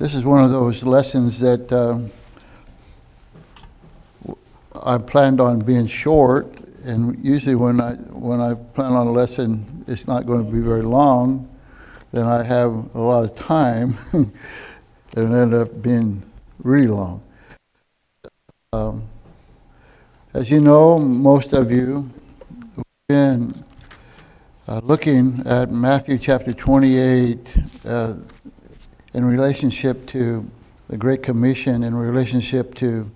this is one of those lessons that um, I planned on being short, and usually when I when I plan on a lesson, it's not going to be very long. Then I have a lot of time, and it end up being really long. Um, as you know, most of you have been uh, looking at Matthew chapter 28 uh, in relationship to the Great Commission, in relationship to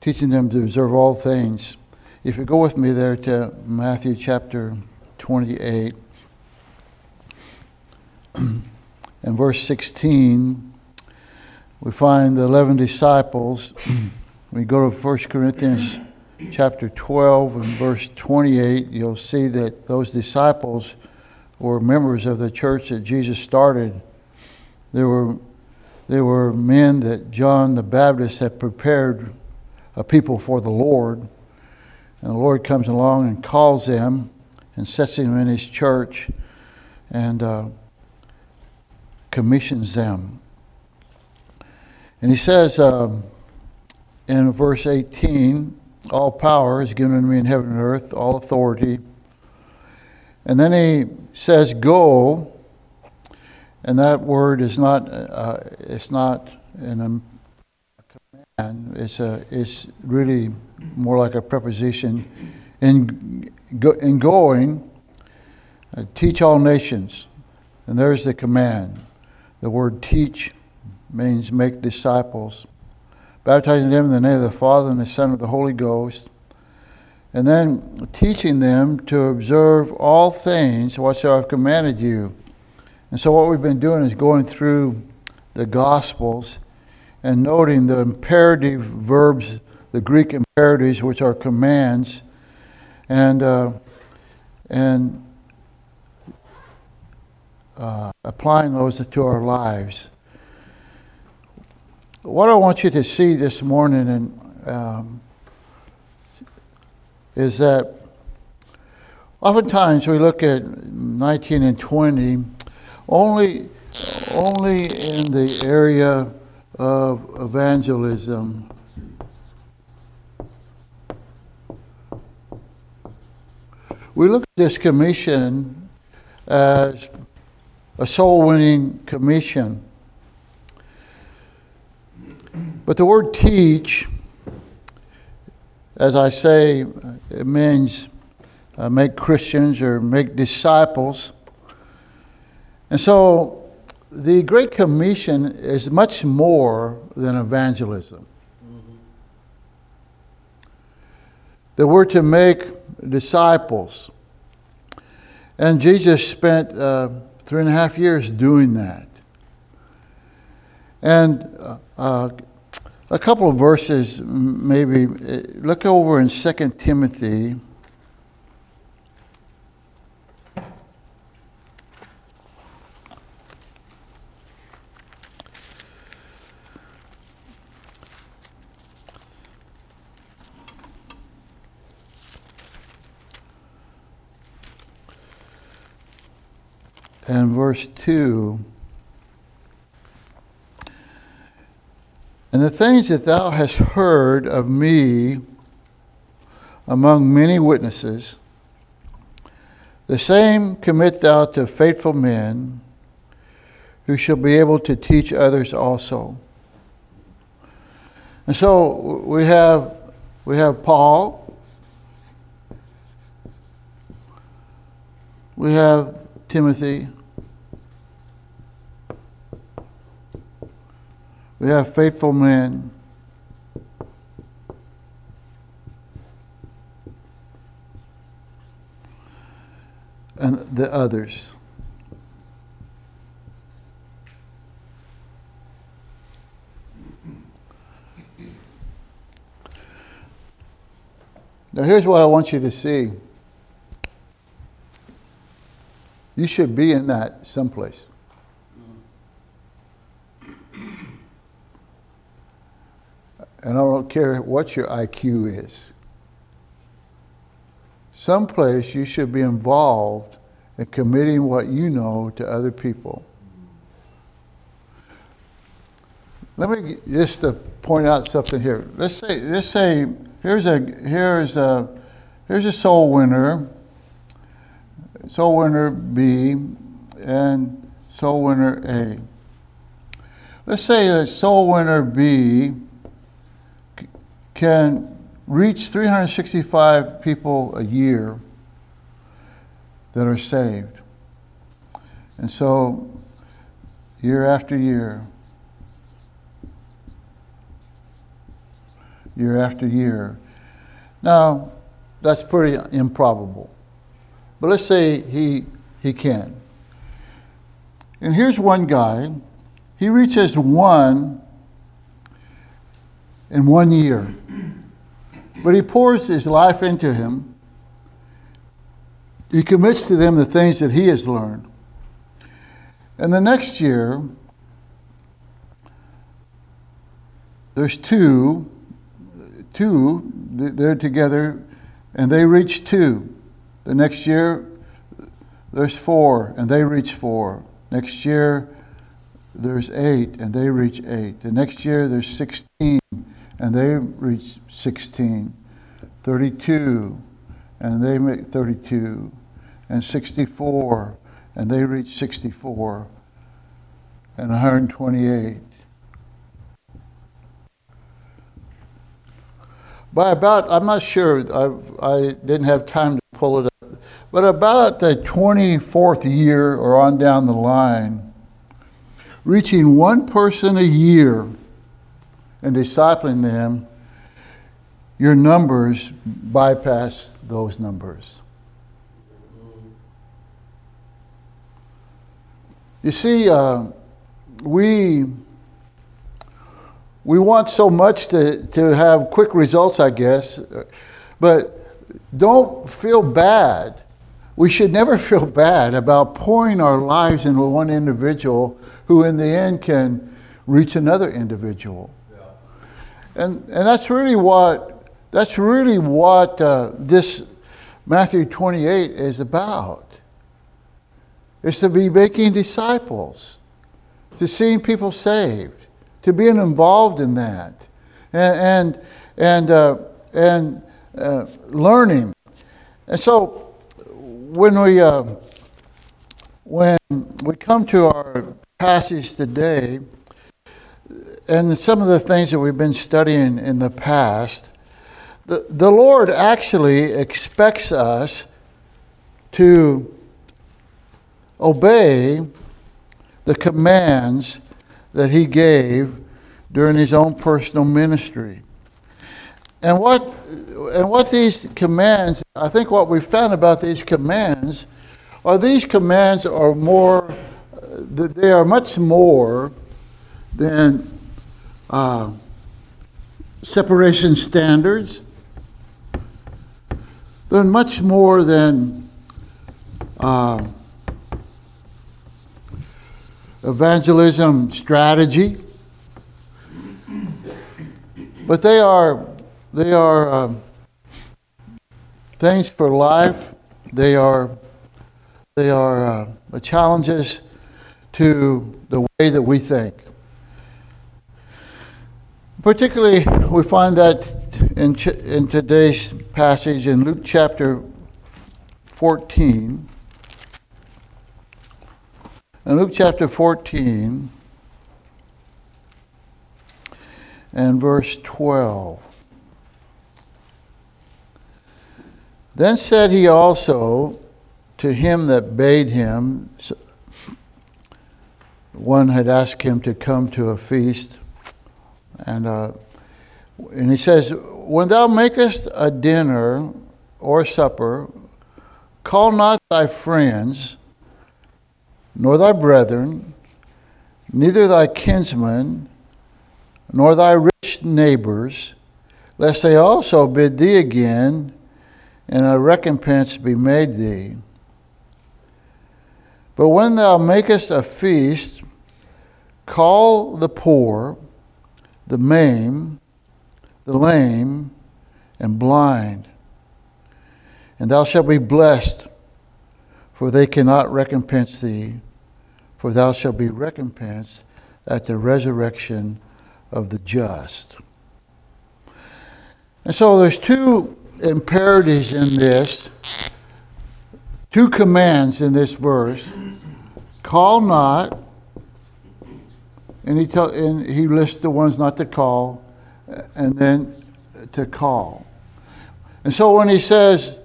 teaching them to observe all things. If you go with me there to Matthew chapter 28 and verse 16, we find the 11 disciples. we go to 1 Corinthians chapter 12 and verse 28, you'll see that those disciples were members of the church that Jesus started. They were, they were men that John the Baptist had prepared a people for the Lord. And the Lord comes along and calls them and sets them in his church and uh, commissions them. And he says um, in verse 18, all power is given to me in heaven and earth, all authority. And then he says, Go. And that word is not, uh, it's not an command, it's, a, it's really more like a preposition. In, in going, uh, teach all nations. And there's the command. The word teach means make disciples baptizing them in the name of the Father and the Son and the Holy Ghost, and then teaching them to observe all things whatsoever I've commanded you. And so, what we've been doing is going through the Gospels and noting the imperative verbs, the Greek imperatives, which are commands, and uh, and uh, applying those to our lives. What I want you to see this morning and, um, is that oftentimes we look at 19 and 20 only, only in the area of evangelism. We look at this commission as a soul winning commission. But the word teach, as I say, it means uh, make Christians or make disciples. And so the Great Commission is much more than evangelism. Mm-hmm. The word to make disciples. And Jesus spent uh, three and a half years doing that. And uh, uh a couple of verses, maybe. Look over in 2 Timothy. And verse 2. And the things that thou hast heard of me among many witnesses, the same commit thou to faithful men who shall be able to teach others also. And so we have, we have Paul, we have Timothy, We have faithful men. And the others. Now, here's what I want you to see. You should be in that someplace. And I don't care what your IQ is. Someplace you should be involved in committing what you know to other people. let me just to point out something here. Let's say, let's say, here's a, here's a, here's a soul winner, soul winner B, and soul winner A. Let's say that soul winner B can reach 365 people a year that are saved. And so, year after year, year after year. Now, that's pretty improbable. But let's say he, he can. And here's one guy. He reaches one in one year. But he pours his life into him. He commits to them the things that he has learned. And the next year, there's two, two, they're together, and they reach two. The next year, there's four, and they reach four. Next year, there's eight, and they reach eight. The next year, there's 16, and they reach 16. 32, and they make 32. And 64, and they reach 64. And 128. By about, I'm not sure, I, I didn't have time to pull it up, but about the 24th year or on down the line, reaching one person a year and discipling them, your numbers bypass those numbers. You see, uh, we we want so much to, to have quick results, I guess, but don't feel bad. We should never feel bad about pouring our lives into one individual who, in the end, can reach another individual. And, and that's really what, that's really what uh, this Matthew 28 is about. It's to be making disciples, to seeing people saved to being involved in that and and and, uh, and uh, learning. And so when we uh, when we come to our passage today, and some of the things that we've been studying in the past, the, the Lord actually expects us to obey the commands that he gave during his own personal ministry. And what, and what these commands, I think what we found about these commands are these commands are more, uh, they are much more than uh, separation standards. They're much more than uh, evangelism strategy, but they are they are um, things for life. They are they are uh, challenges to the way that we think. Particularly, we find that in, ch- in today's passage in Luke chapter 14. In Luke chapter 14 and verse 12. Then said he also to him that bade him, one had asked him to come to a feast, and, uh, and he says, When thou makest a dinner or supper, call not thy friends, nor thy brethren, neither thy kinsmen, nor thy rich neighbors, lest they also bid thee again, and a recompense be made thee. But when thou makest a feast, call the poor, the maimed, the lame, and blind, and thou shalt be blessed, for they cannot recompense thee, for thou shalt be recompensed at the resurrection of the just. And so there's two imperatives in this, two commands in this verse. Call not, and he, tell, and he lists the ones not to call, and then to call. And so when he says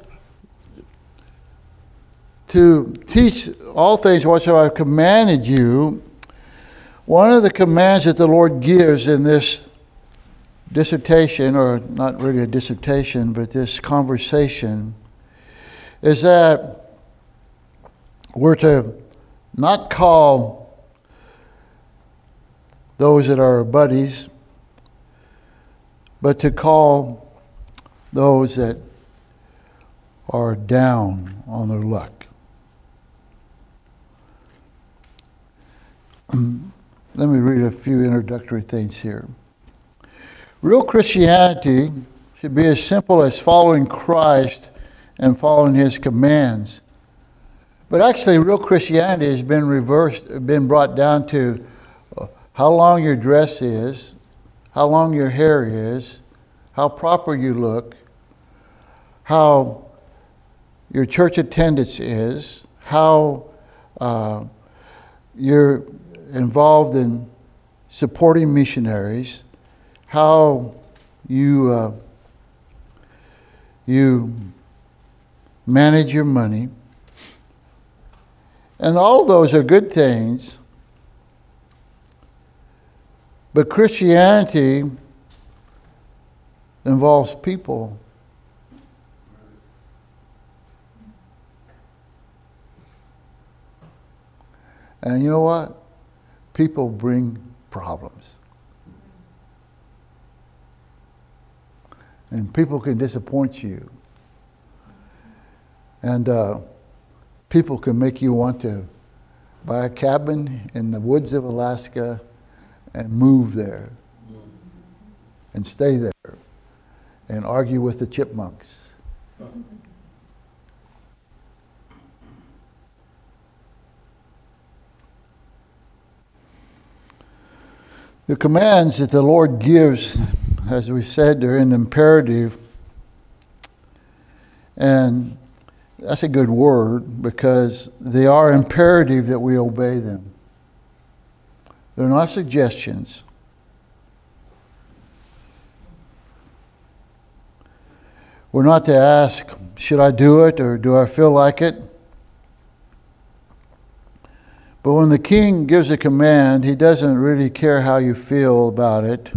to teach all things whatsoever I've commanded you, one of the commands that the Lord gives in this dissertation, or not really a dissertation, but this conversation, is that we're to not call those that are buddies, but to call those that are down on their luck. Let me read a few introductory things here. Real Christianity should be as simple as following Christ and following his commands. But actually, real Christianity has been reversed, been brought down to how long your dress is, how long your hair is, how proper you look, how your church attendance is, how uh, you're involved in supporting missionaries, how you uh, you manage your money, and all those are good things. But Christianity involves people. And you know what? people bring problems. And people can disappoint you. And uh, people can make you want to buy a cabin in the woods of Alaska and move there and stay there and argue with the chipmunks. The commands that the Lord gives, as we said, they're in imperative. And that's a good word because they are imperative that we obey them. They're not suggestions. We're not to ask, should I do it or do I feel like it? But when the king gives a command, he doesn't really care how you feel about it,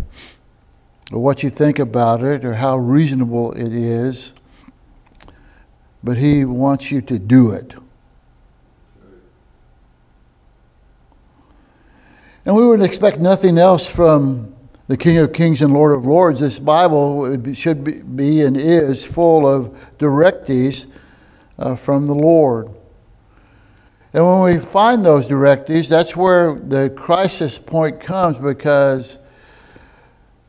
or what you think about it, or how reasonable it is, but he wants you to do it. And we would expect nothing else from the King of Kings and Lord of Lords. This Bible should be and is full of directives uh, from the Lord. And when we find those directives, that's where the crisis point comes because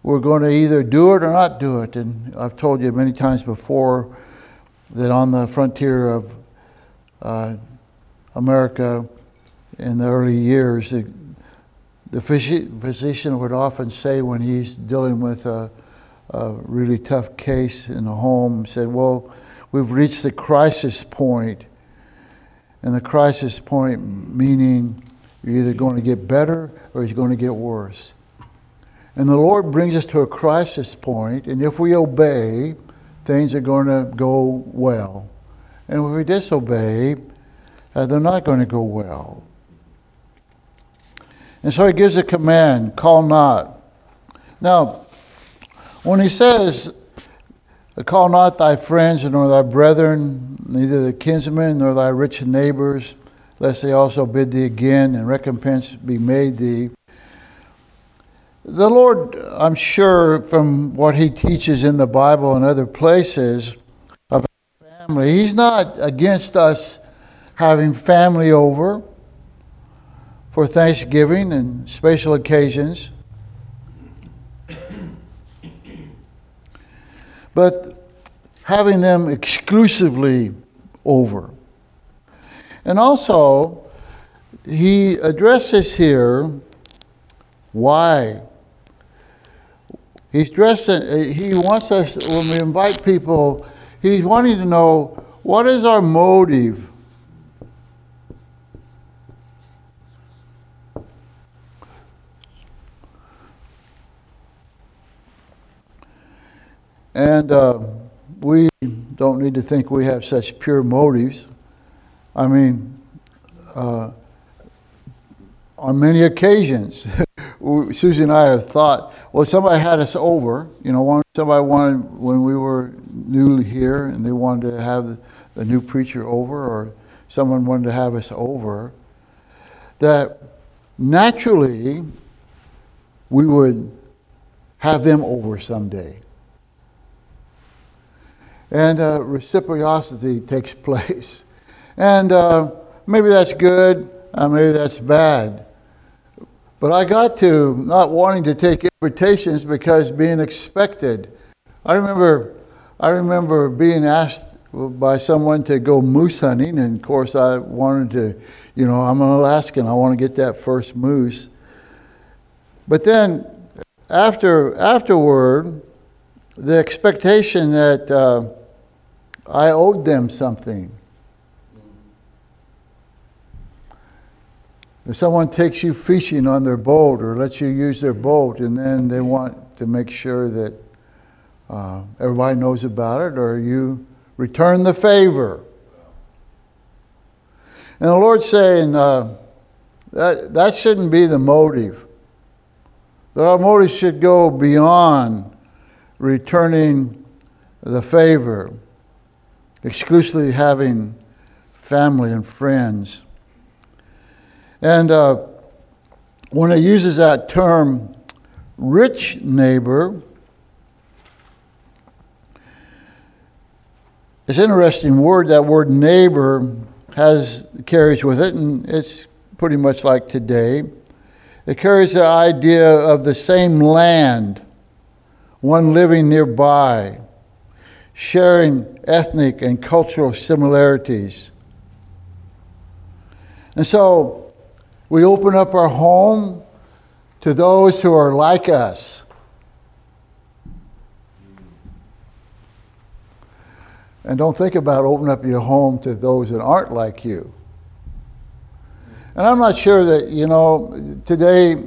we're going to either do it or not do it. And I've told you many times before that on the frontier of uh, America in the early years, the physician would often say when he's dealing with a, a really tough case in a home, said, Well, we've reached the crisis point and the crisis point meaning you're either going to get better or you're going to get worse. And the Lord brings us to a crisis point, and if we obey, things are going to go well. And if we disobey, uh, they're not going to go well. And so he gives a command call not. Now, when he says, Call not thy friends nor thy brethren, neither the kinsmen nor thy rich neighbors, lest they also bid thee again and recompense be made thee. The Lord, I'm sure from what he teaches in the Bible and other places about family, he's not against us having family over for Thanksgiving and special occasions. but having them exclusively over. And also, he addresses here why He's dressing, uh, he wants us, when we invite people, he's wanting to know what is our motive? And uh, we don't need to think we have such pure motives. I mean, uh, on many occasions, Susie and I have thought, well, somebody had us over, you know, somebody wanted, when we were newly here and they wanted to have the new preacher over, or someone wanted to have us over, that naturally we would have them over someday. And uh, reciprocity takes place. And uh, maybe that's good, uh, maybe that's bad. But I got to not wanting to take invitations because being expected. I remember, I remember being asked by someone to go moose hunting, and of course I wanted to, you know, I'm an Alaskan, I want to get that first moose. But then, after afterward, the expectation that uh, I owed them something. If someone takes you fishing on their boat or lets you use their boat, and then they want to make sure that uh, everybody knows about it, or you return the favor. And the Lord's saying uh, that, that shouldn't be the motive. That our motive should go beyond returning the favor, exclusively having family and friends. And uh, when it uses that term, rich neighbor, it's an interesting word. That word neighbor has carries with it, and it's pretty much like today. It carries the idea of the same land, one living nearby, sharing ethnic and cultural similarities. And so we open up our home to those who are like us. And don't think about opening up your home to those that aren't like you. And I'm not sure that, you know, today uh,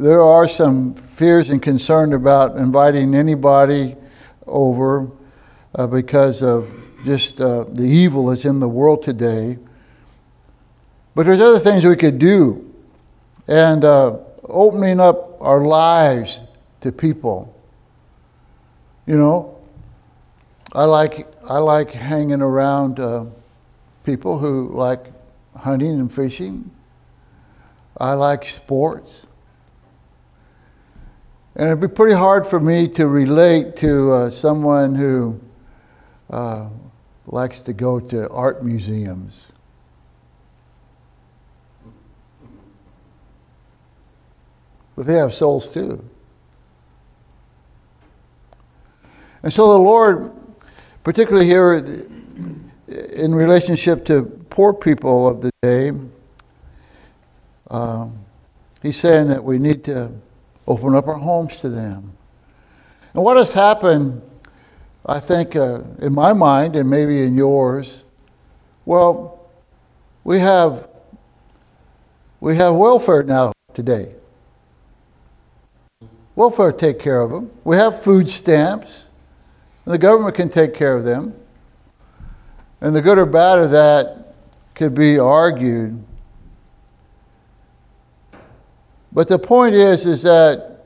there are some fears and concern about inviting anybody over uh, because of just uh, the evil that's in the world today. But there's other things we could do. And uh, opening up our lives to people. You know, I like, I like hanging around uh, people who like hunting and fishing. I like sports. And it'd be pretty hard for me to relate to uh, someone who uh, likes to go to art museums. but they have souls too. And so the Lord, particularly here in relationship to poor people of the day, um, He's saying that we need to open up our homes to them. And what has happened, I think, uh, in my mind and maybe in yours, well, we have we have welfare now today. Welfare take care of them. We have food stamps. The government can take care of them. And the good or bad of that could be argued. But the point is, is that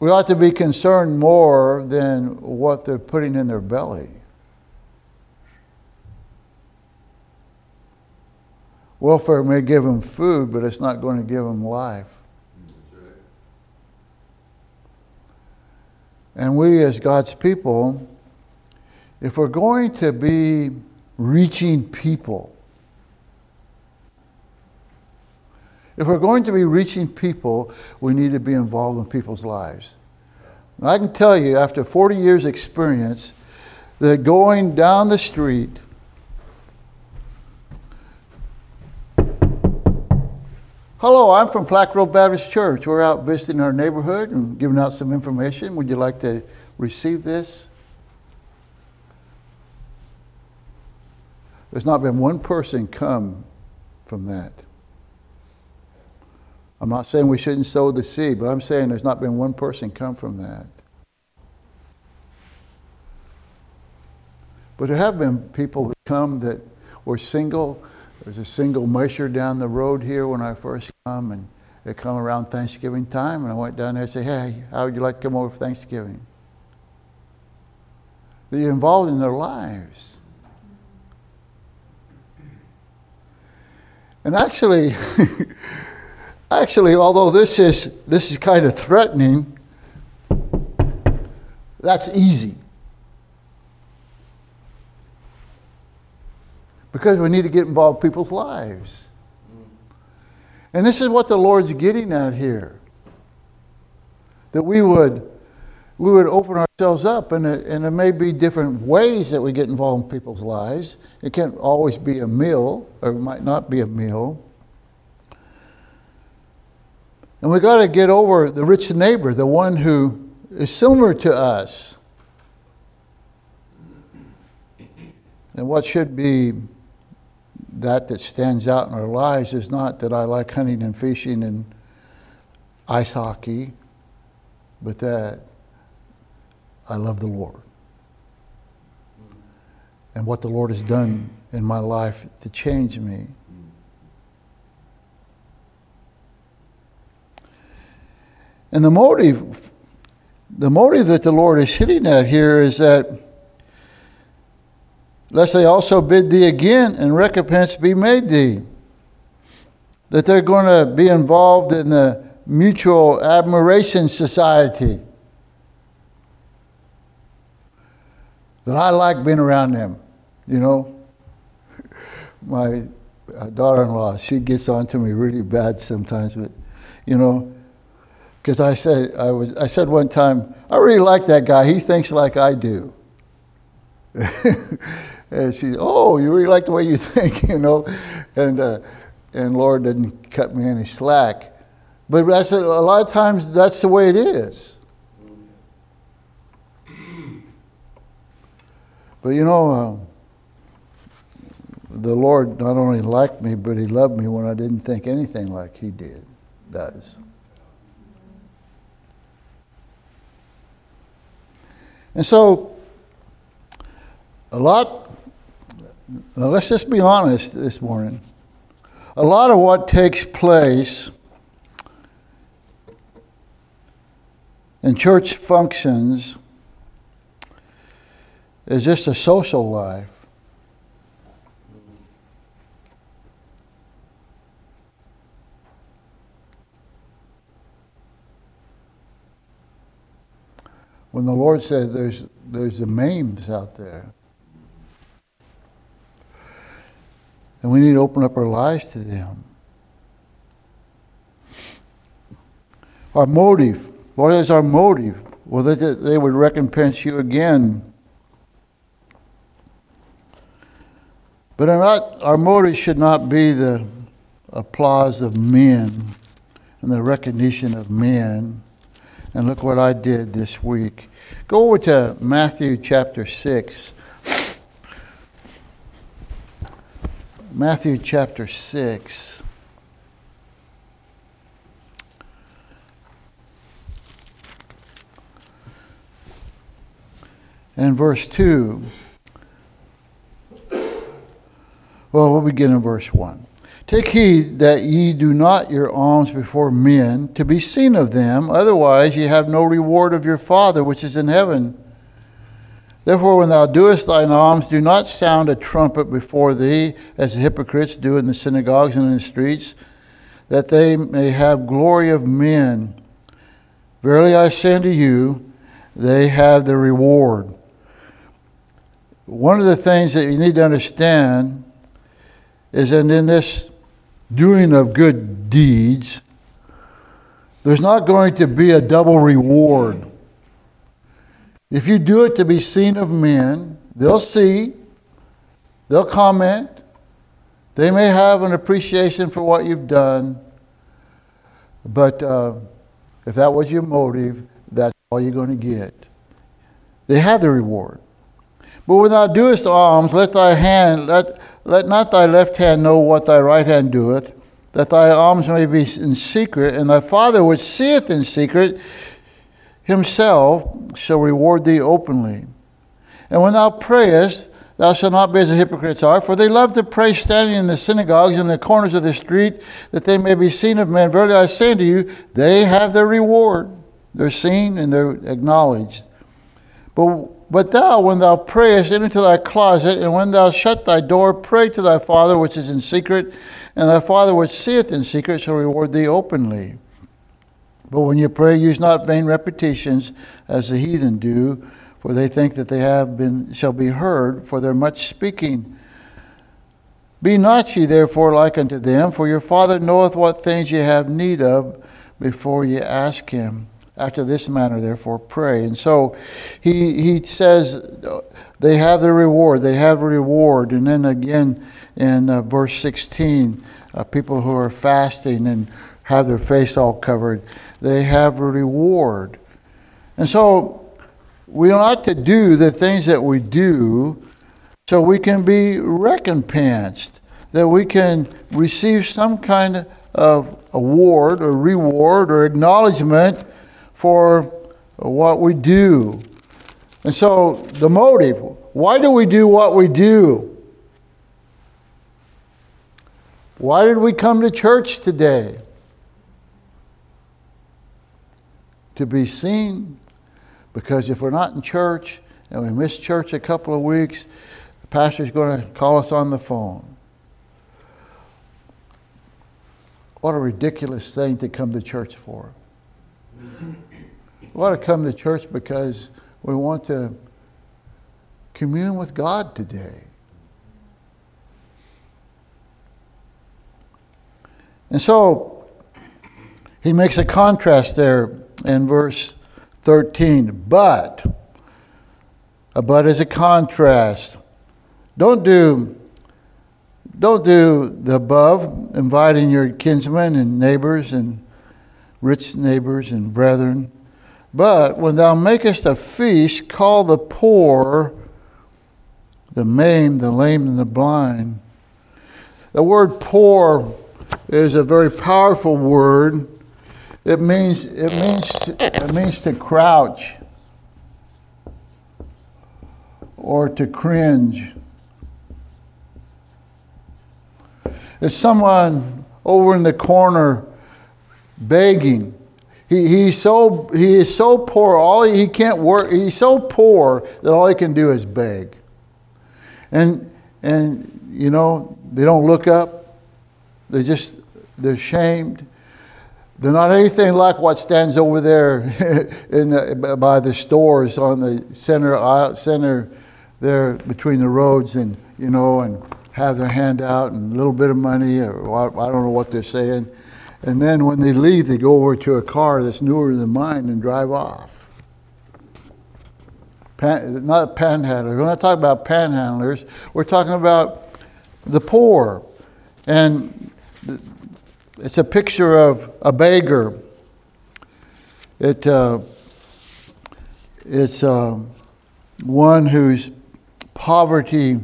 we ought to be concerned more than what they're putting in their belly. Welfare may give them food, but it's not going to give them life. And we, as God's people, if we're going to be reaching people, if we're going to be reaching people, we need to be involved in people's lives. And I can tell you, after 40 years' experience, that going down the street, Hello, I'm from Platte Grove Baptist Church. We're out visiting our neighborhood and giving out some information. Would you like to receive this? There's not been one person come from that. I'm not saying we shouldn't sow the seed, but I'm saying there's not been one person come from that. But there have been people that come that were single. There's a single musher down the road here when I first come, and they come around Thanksgiving time, and I went down there and said, Hey, how would you like to come over for Thanksgiving? They're involved in their lives. And actually, actually, although this is this is kind of threatening, that's easy. because we need to get involved in people's lives. And this is what the Lord's getting at here. That we would, we would open ourselves up, and, it, and there may be different ways that we get involved in people's lives. It can't always be a meal, or it might not be a meal. And we got to get over the rich neighbor, the one who is similar to us. And what should be that that stands out in our lives is not that I like hunting and fishing and ice hockey, but that I love the Lord. And what the Lord has done in my life to change me. And the motive, the motive that the Lord is hitting at here is that lest they also bid thee again and recompense be made thee. That they're going to be involved in the mutual admiration society. That I like being around them, you know. My daughter in law, she gets on to me really bad sometimes, but, you know, because I said, I, was, I said one time, I really like that guy. He thinks like I do. And she, oh, you really like the way you think, you know. And, uh, and Lord didn't cut me any slack. But that's a, a lot of times that's the way it is. But you know, uh, the Lord not only liked me, but He loved me when I didn't think anything like He did, does. And so, a lot let's just be honest this morning. A lot of what takes place in church functions is just a social life. When the Lord says there's, there's the maims out there. And we need to open up our lives to them. Our motive. What is our motive? Well, that they would recompense you again. But not, our motive should not be the applause of men and the recognition of men. And look what I did this week. Go over to Matthew chapter 6. Matthew chapter 6. And verse 2. Well, we'll begin in verse 1. Take heed that ye do not your alms before men to be seen of them, otherwise ye have no reward of your Father which is in heaven. Therefore, when thou doest thine alms, do not sound a trumpet before thee, as the hypocrites do in the synagogues and in the streets, that they may have glory of men. Verily I say unto you, they have the reward. One of the things that you need to understand is that in this doing of good deeds, there's not going to be a double reward. If you do it to be seen of men, they'll see, they'll comment, they may have an appreciation for what you've done, But uh, if that was your motive, that's all you're going to get. They have the reward. But when thou doest alms, let thy hand, let, let not thy left hand know what thy right hand doeth, that thy alms may be in secret, and thy Father which seeth in secret himself shall reward thee openly. And when thou prayest, thou shalt not be as the hypocrites are, for they love to pray standing in the synagogues and the corners of the street, that they may be seen of men. Verily I say unto you, they have their reward. They're seen and they're acknowledged. But but thou, when thou prayest, enter into thy closet, and when thou shut thy door, pray to thy Father which is in secret, and thy Father which seeth in secret shall reward thee openly. But when you pray, use not vain repetitions as the heathen do, for they think that they have been shall be heard for their much speaking. Be not ye therefore like unto them, for your Father knoweth what things ye have need of before ye ask him. After this manner, therefore, pray. And so he, he says they have the reward. They have a reward. And then again in uh, verse 16, uh, people who are fasting and have their face all covered, they have a reward. And so we ought to do the things that we do so we can be recompensed, that we can receive some kind of award or reward or acknowledgement for what we do. And so, the motive why do we do what we do? Why did we come to church today? To be seen. Because if we're not in church and we miss church a couple of weeks, the pastor's going to call us on the phone. What a ridiculous thing to come to church for. We ought to come to church because we want to commune with God today. And so he makes a contrast there in verse 13. But, a but is a contrast. Don't do, don't do the above, inviting your kinsmen and neighbors and rich neighbors and brethren but when thou makest a feast, call the poor, the maimed, the lame, and the blind. The word poor is a very powerful word. It means, it means, it means to crouch or to cringe. It's someone over in the corner begging he, he's so, he is so poor, all he, he can't work, he's so poor that all he can do is beg. And, and you know, they don't look up. They just, they're shamed. They're not anything like what stands over there in the, by the stores on the center, center there between the roads and, you know, and have their hand out and a little bit of money, or I don't know what they're saying. And then when they leave, they go over to a car that's newer than mine and drive off. Pan, not a panhandlers. We're not talking about panhandlers. We're talking about the poor. And it's a picture of a beggar. It, uh, it's uh, one whose poverty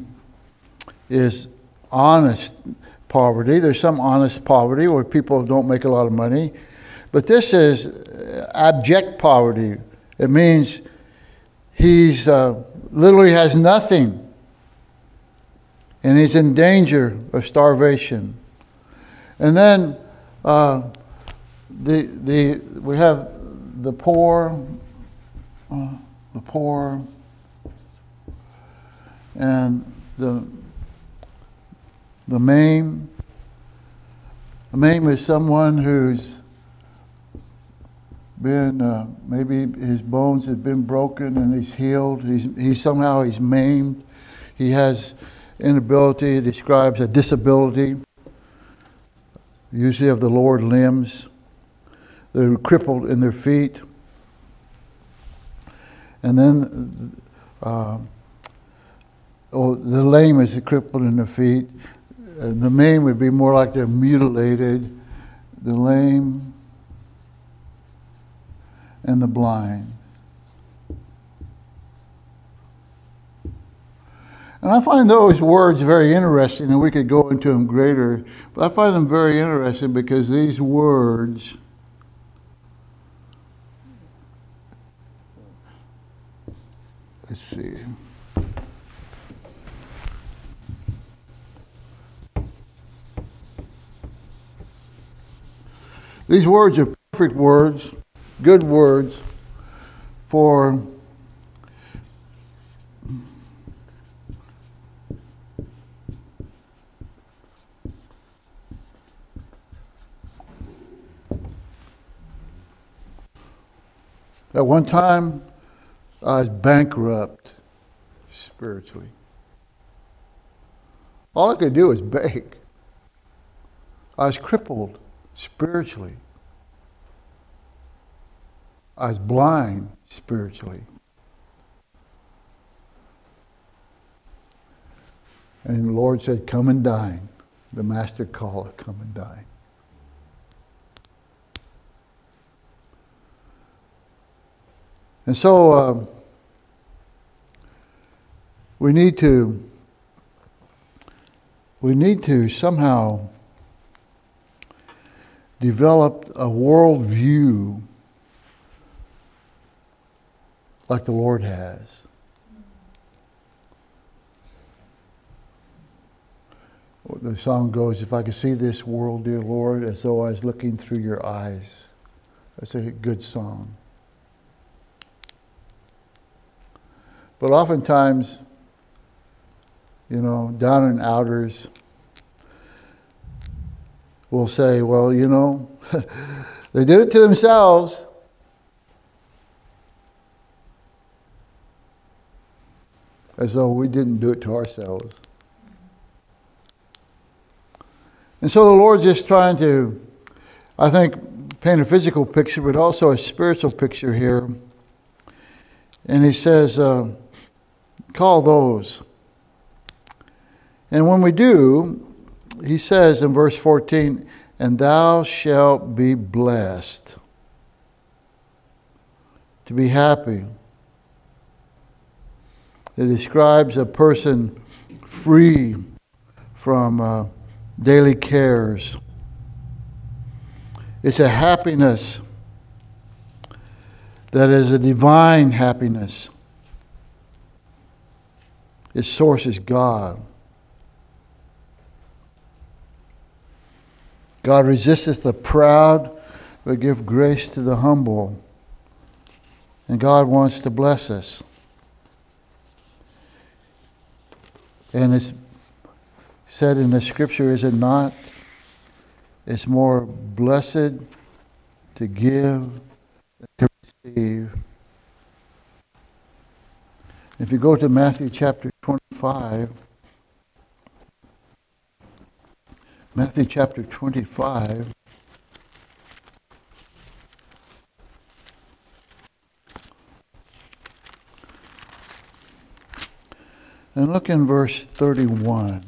is honest poverty. There's some honest poverty where people don't make a lot of money. But this is abject poverty. It means he's uh, literally has nothing and he's in danger of starvation. And then uh, the, the, we have the poor, uh, the poor, and the the maim. The maim is someone who's been uh, maybe his bones have been broken and he's healed. He's, he's somehow he's maimed. He has inability. It describes a disability, usually of the lower limbs. They're crippled in their feet. And then, uh, oh, the lame is crippled in their feet the maim would be more like they're mutilated. The lame, and the blind. And I find those words very interesting, and we could go into them greater, but I find them very interesting because these words let's see. These words are perfect words, good words for At one time, I was bankrupt spiritually. All I could do was beg. I was crippled spiritually. I was blind spiritually. And the Lord said, Come and dine. The master called, Come and dine. And so um, we need to we need to somehow develop a worldview like the Lord has. The song goes, If I could see this world, dear Lord, as though I was looking through your eyes. That's a good song. But oftentimes, you know, down and outers will say, well, you know, they did it to themselves. As though we didn't do it to ourselves. And so the Lord's just trying to, I think, paint a physical picture, but also a spiritual picture here. And He says, uh, call those. And when we do, he says in verse 14, and thou shalt be blessed. To be happy. It describes a person free from uh, daily cares. It's a happiness that is a divine happiness. Its source is God. God resisteth the proud, but give grace to the humble. And God wants to bless us. And it's said in the scripture, is it not? It's more blessed to give than to receive. If you go to Matthew chapter 25, Matthew chapter 25. And look in verse 31.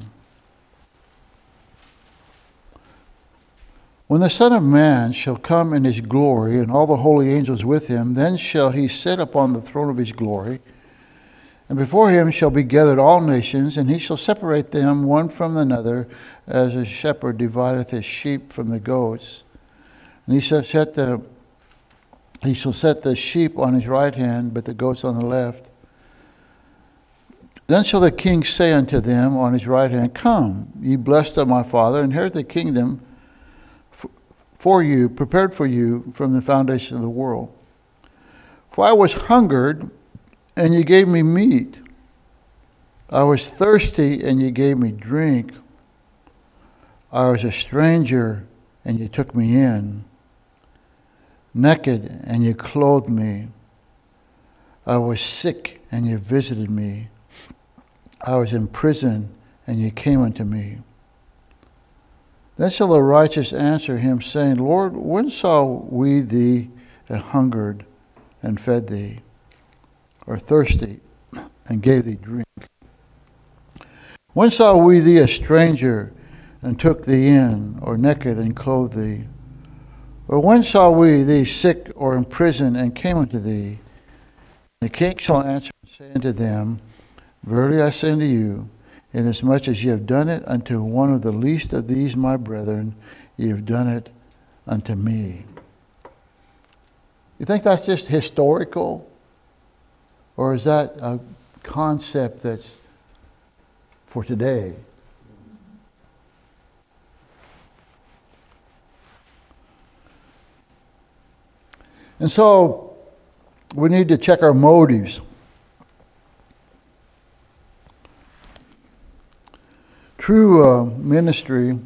When the Son of Man shall come in his glory, and all the holy angels with him, then shall he sit upon the throne of his glory. And before him shall be gathered all nations, and he shall separate them one from another, as a shepherd divideth his sheep from the goats. And he shall set the he shall set the sheep on his right hand, but the goats on the left. Then shall the king say unto them on his right hand, Come, ye blessed of my father, inherit the kingdom for you, prepared for you from the foundation of the world. For I was hungered and you gave me meat. I was thirsty, and you gave me drink. I was a stranger, and you took me in. Naked, and you clothed me. I was sick, and you visited me. I was in prison, and you came unto me. Then shall the righteous answer him, saying, Lord, when saw we thee and hungered and fed thee? Or thirsty, and gave thee drink? When saw we thee a stranger, and took thee in, or naked, and clothed thee? Or when saw we thee sick or in prison and came unto thee? The king shall answer and say unto them, Verily I say unto you, inasmuch as ye have done it unto one of the least of these my brethren, ye have done it unto me. You think that's just historical? Or is that a concept that's for today? And so we need to check our motives. True uh, ministry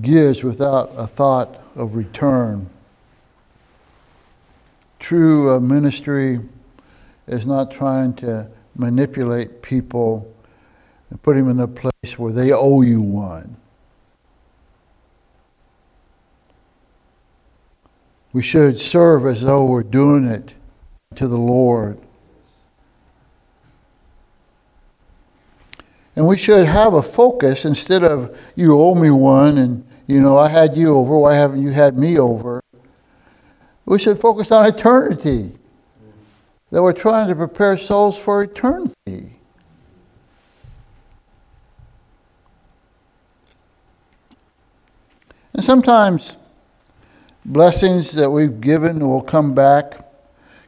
gives without a thought of return. True uh, ministry is not trying to manipulate people and put them in a place where they owe you one. We should serve as though we're doing it to the Lord. And we should have a focus instead of, you owe me one, and, you know, I had you over, why haven't you had me over? We should focus on eternity. That we're trying to prepare souls for eternity. And sometimes blessings that we've given will come back.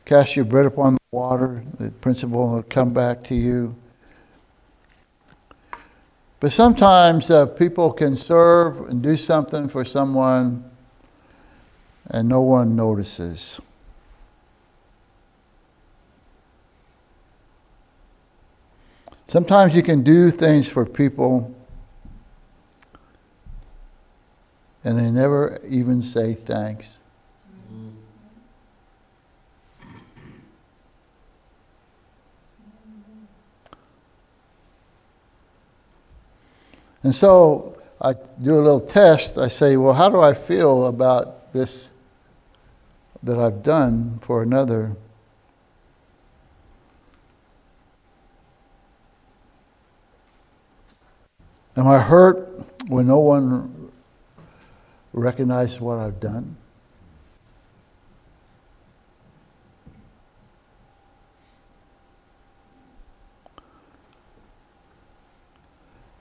Cast your bread upon the water, the principle will come back to you. But sometimes uh, people can serve and do something for someone and no one notices. Sometimes you can do things for people and they never even say thanks. And so I do a little test. I say, well, how do I feel about this that I've done for another? Am I hurt when no one recognizes what I've done?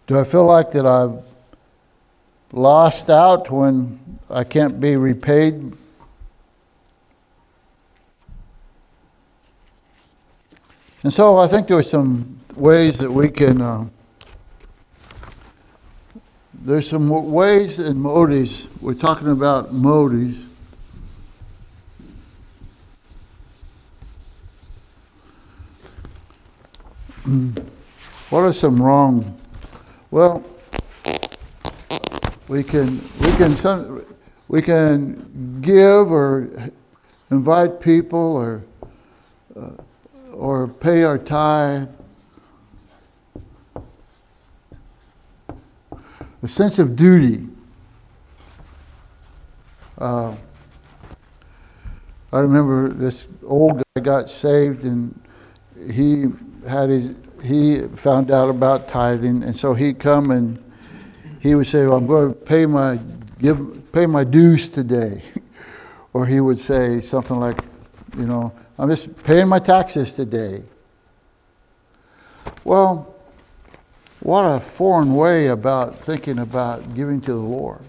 Do I feel like that I've lost out when I can't be repaid? And so I think there are some ways that we can. Uh, there's some ways and motives. We're talking about motives. what are some wrong well, we can we can some, we can give or invite people or uh, or pay our tithe. A sense of duty. Uh, I remember this old guy got saved and he had his he found out about tithing, and so he'd come and he would say, well, "I'm going to pay my give pay my dues today," or he would say something like, "You know, I'm just paying my taxes today." Well, what a foreign way about thinking about giving to the Lord.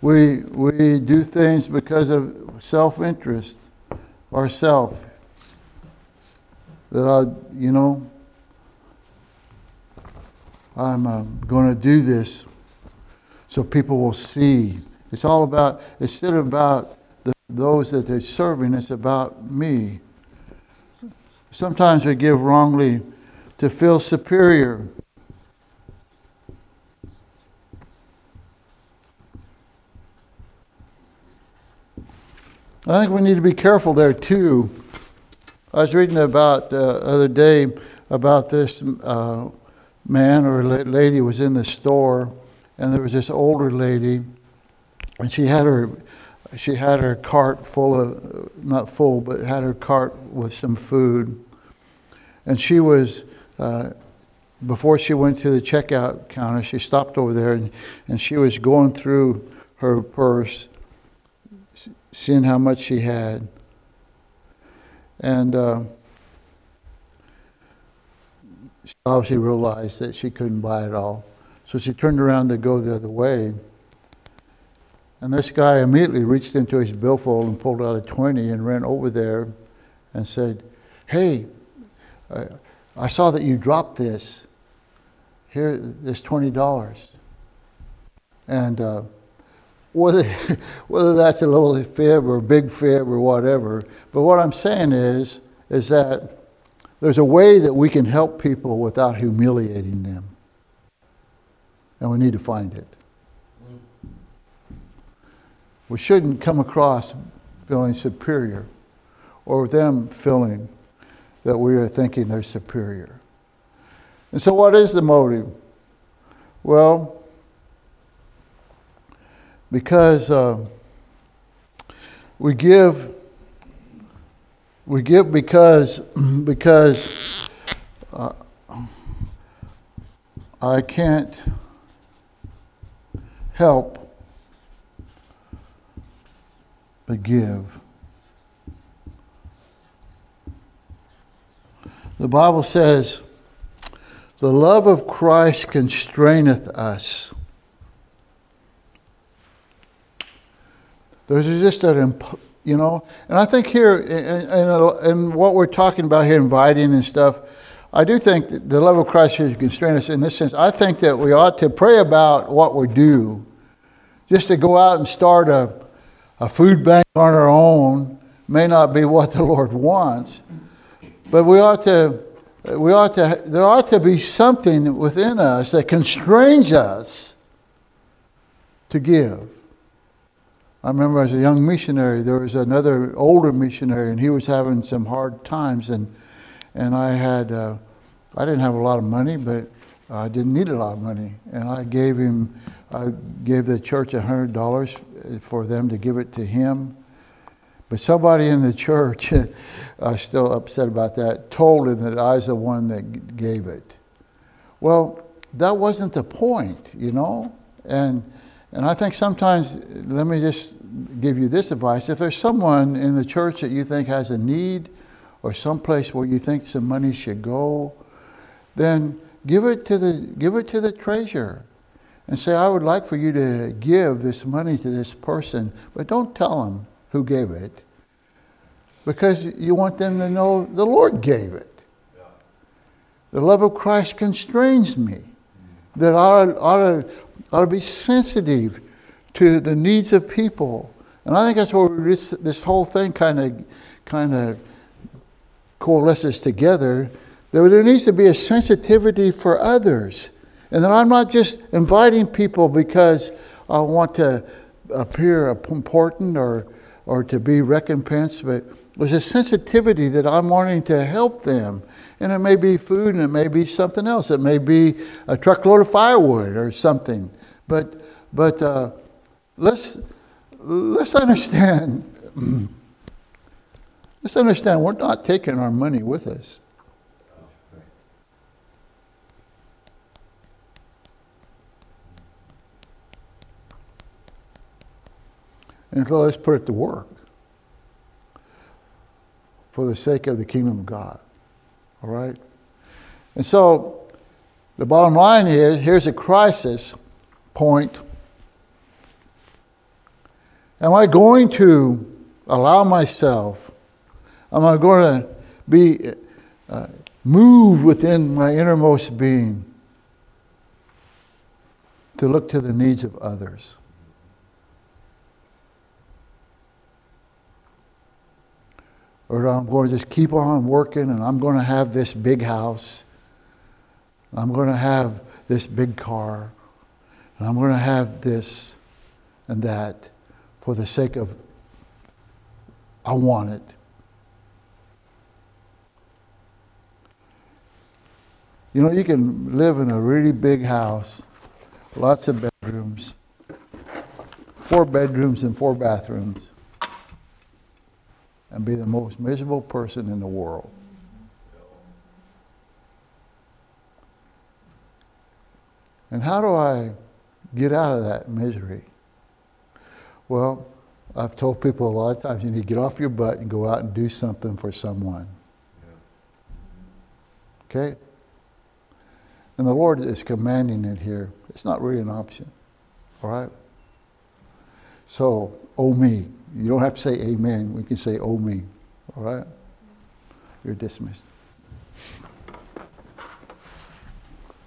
We, we do things because of self interest ourself that I, you know, I'm uh, going to do this so people will see. It's all about, instead of about the, those that they're serving, it's about me. Sometimes we give wrongly to feel superior. I think we need to be careful there too. I was reading about uh, other day about this uh, man or lady was in the store, and there was this older lady, and she had her she had her cart full of not full, but had her cart with some food, and she was uh, before she went to the checkout counter, she stopped over there and, and she was going through her purse, seeing how much she had. And uh, she obviously realized that she couldn't buy it all. So she turned around to go the other way. And this guy immediately reached into his billfold and pulled out a 20 and ran over there and said, Hey, I saw that you dropped this. Here, this $20. And uh, whether, whether that's a little fib or a big fib or whatever, but what I'm saying is, is that there's a way that we can help people without humiliating them. And we need to find it. We shouldn't come across feeling superior or them feeling that we are thinking they're superior. And so, what is the motive? Well, because uh, we give, we give because because uh, I can't help but give. The Bible says, the love of Christ constraineth us. There's just an, you know, and I think here, in, what we're talking about here, inviting and stuff, I do think the love of Christ should constrain us in this sense. I think that we ought to pray about what we do. Just to go out and start a, a food bank on our own may not be what the Lord wants. But we ought to, we ought to, there ought to be something within us that constrains us to give. I remember as a young missionary, there was another older missionary, and he was having some hard times, and and I had, uh, I didn't have a lot of money, but I didn't need a lot of money, and I gave him, I gave the church a hundred dollars for them to give it to him, but somebody in the church, still upset about that, told him that I was the one that gave it. Well, that wasn't the point, you know? And, and I think sometimes, let me just give you this advice. If there's someone in the church that you think has a need or someplace where you think some money should go, then give it to the, give it to the treasurer and say, I would like for you to give this money to this person, but don't tell them who gave it because you want them to know the Lord gave it. The love of Christ constrains me that I ought, ought, to, ought to be sensitive to the needs of people. And I think that's where this, this whole thing kind of kind of coalesces together. There needs to be a sensitivity for others. And that I'm not just inviting people because I want to appear important or or to be recompensed, but there's a sensitivity that I'm wanting to help them. And it may be food and it may be something else. It may be a truckload of firewood or something. But, but uh, let's, let's understand. let's understand we're not taking our money with us. And so let's put it to work for the sake of the kingdom of God. All right? And so the bottom line is here's a crisis point. Am I going to allow myself, am I going to be uh, moved within my innermost being to look to the needs of others? Or I'm going to just keep on working and I'm going to have this big house. I'm going to have this big car. And I'm going to have this and that for the sake of I want it. You know, you can live in a really big house, lots of bedrooms, four bedrooms and four bathrooms and be the most miserable person in the world. And how do I get out of that misery? Well, I've told people a lot of times you need to get off your butt and go out and do something for someone. Okay? And the Lord is commanding it here. It's not really an option. All right? So, oh me. You don't have to say amen. We can say oh me. All right? You're dismissed.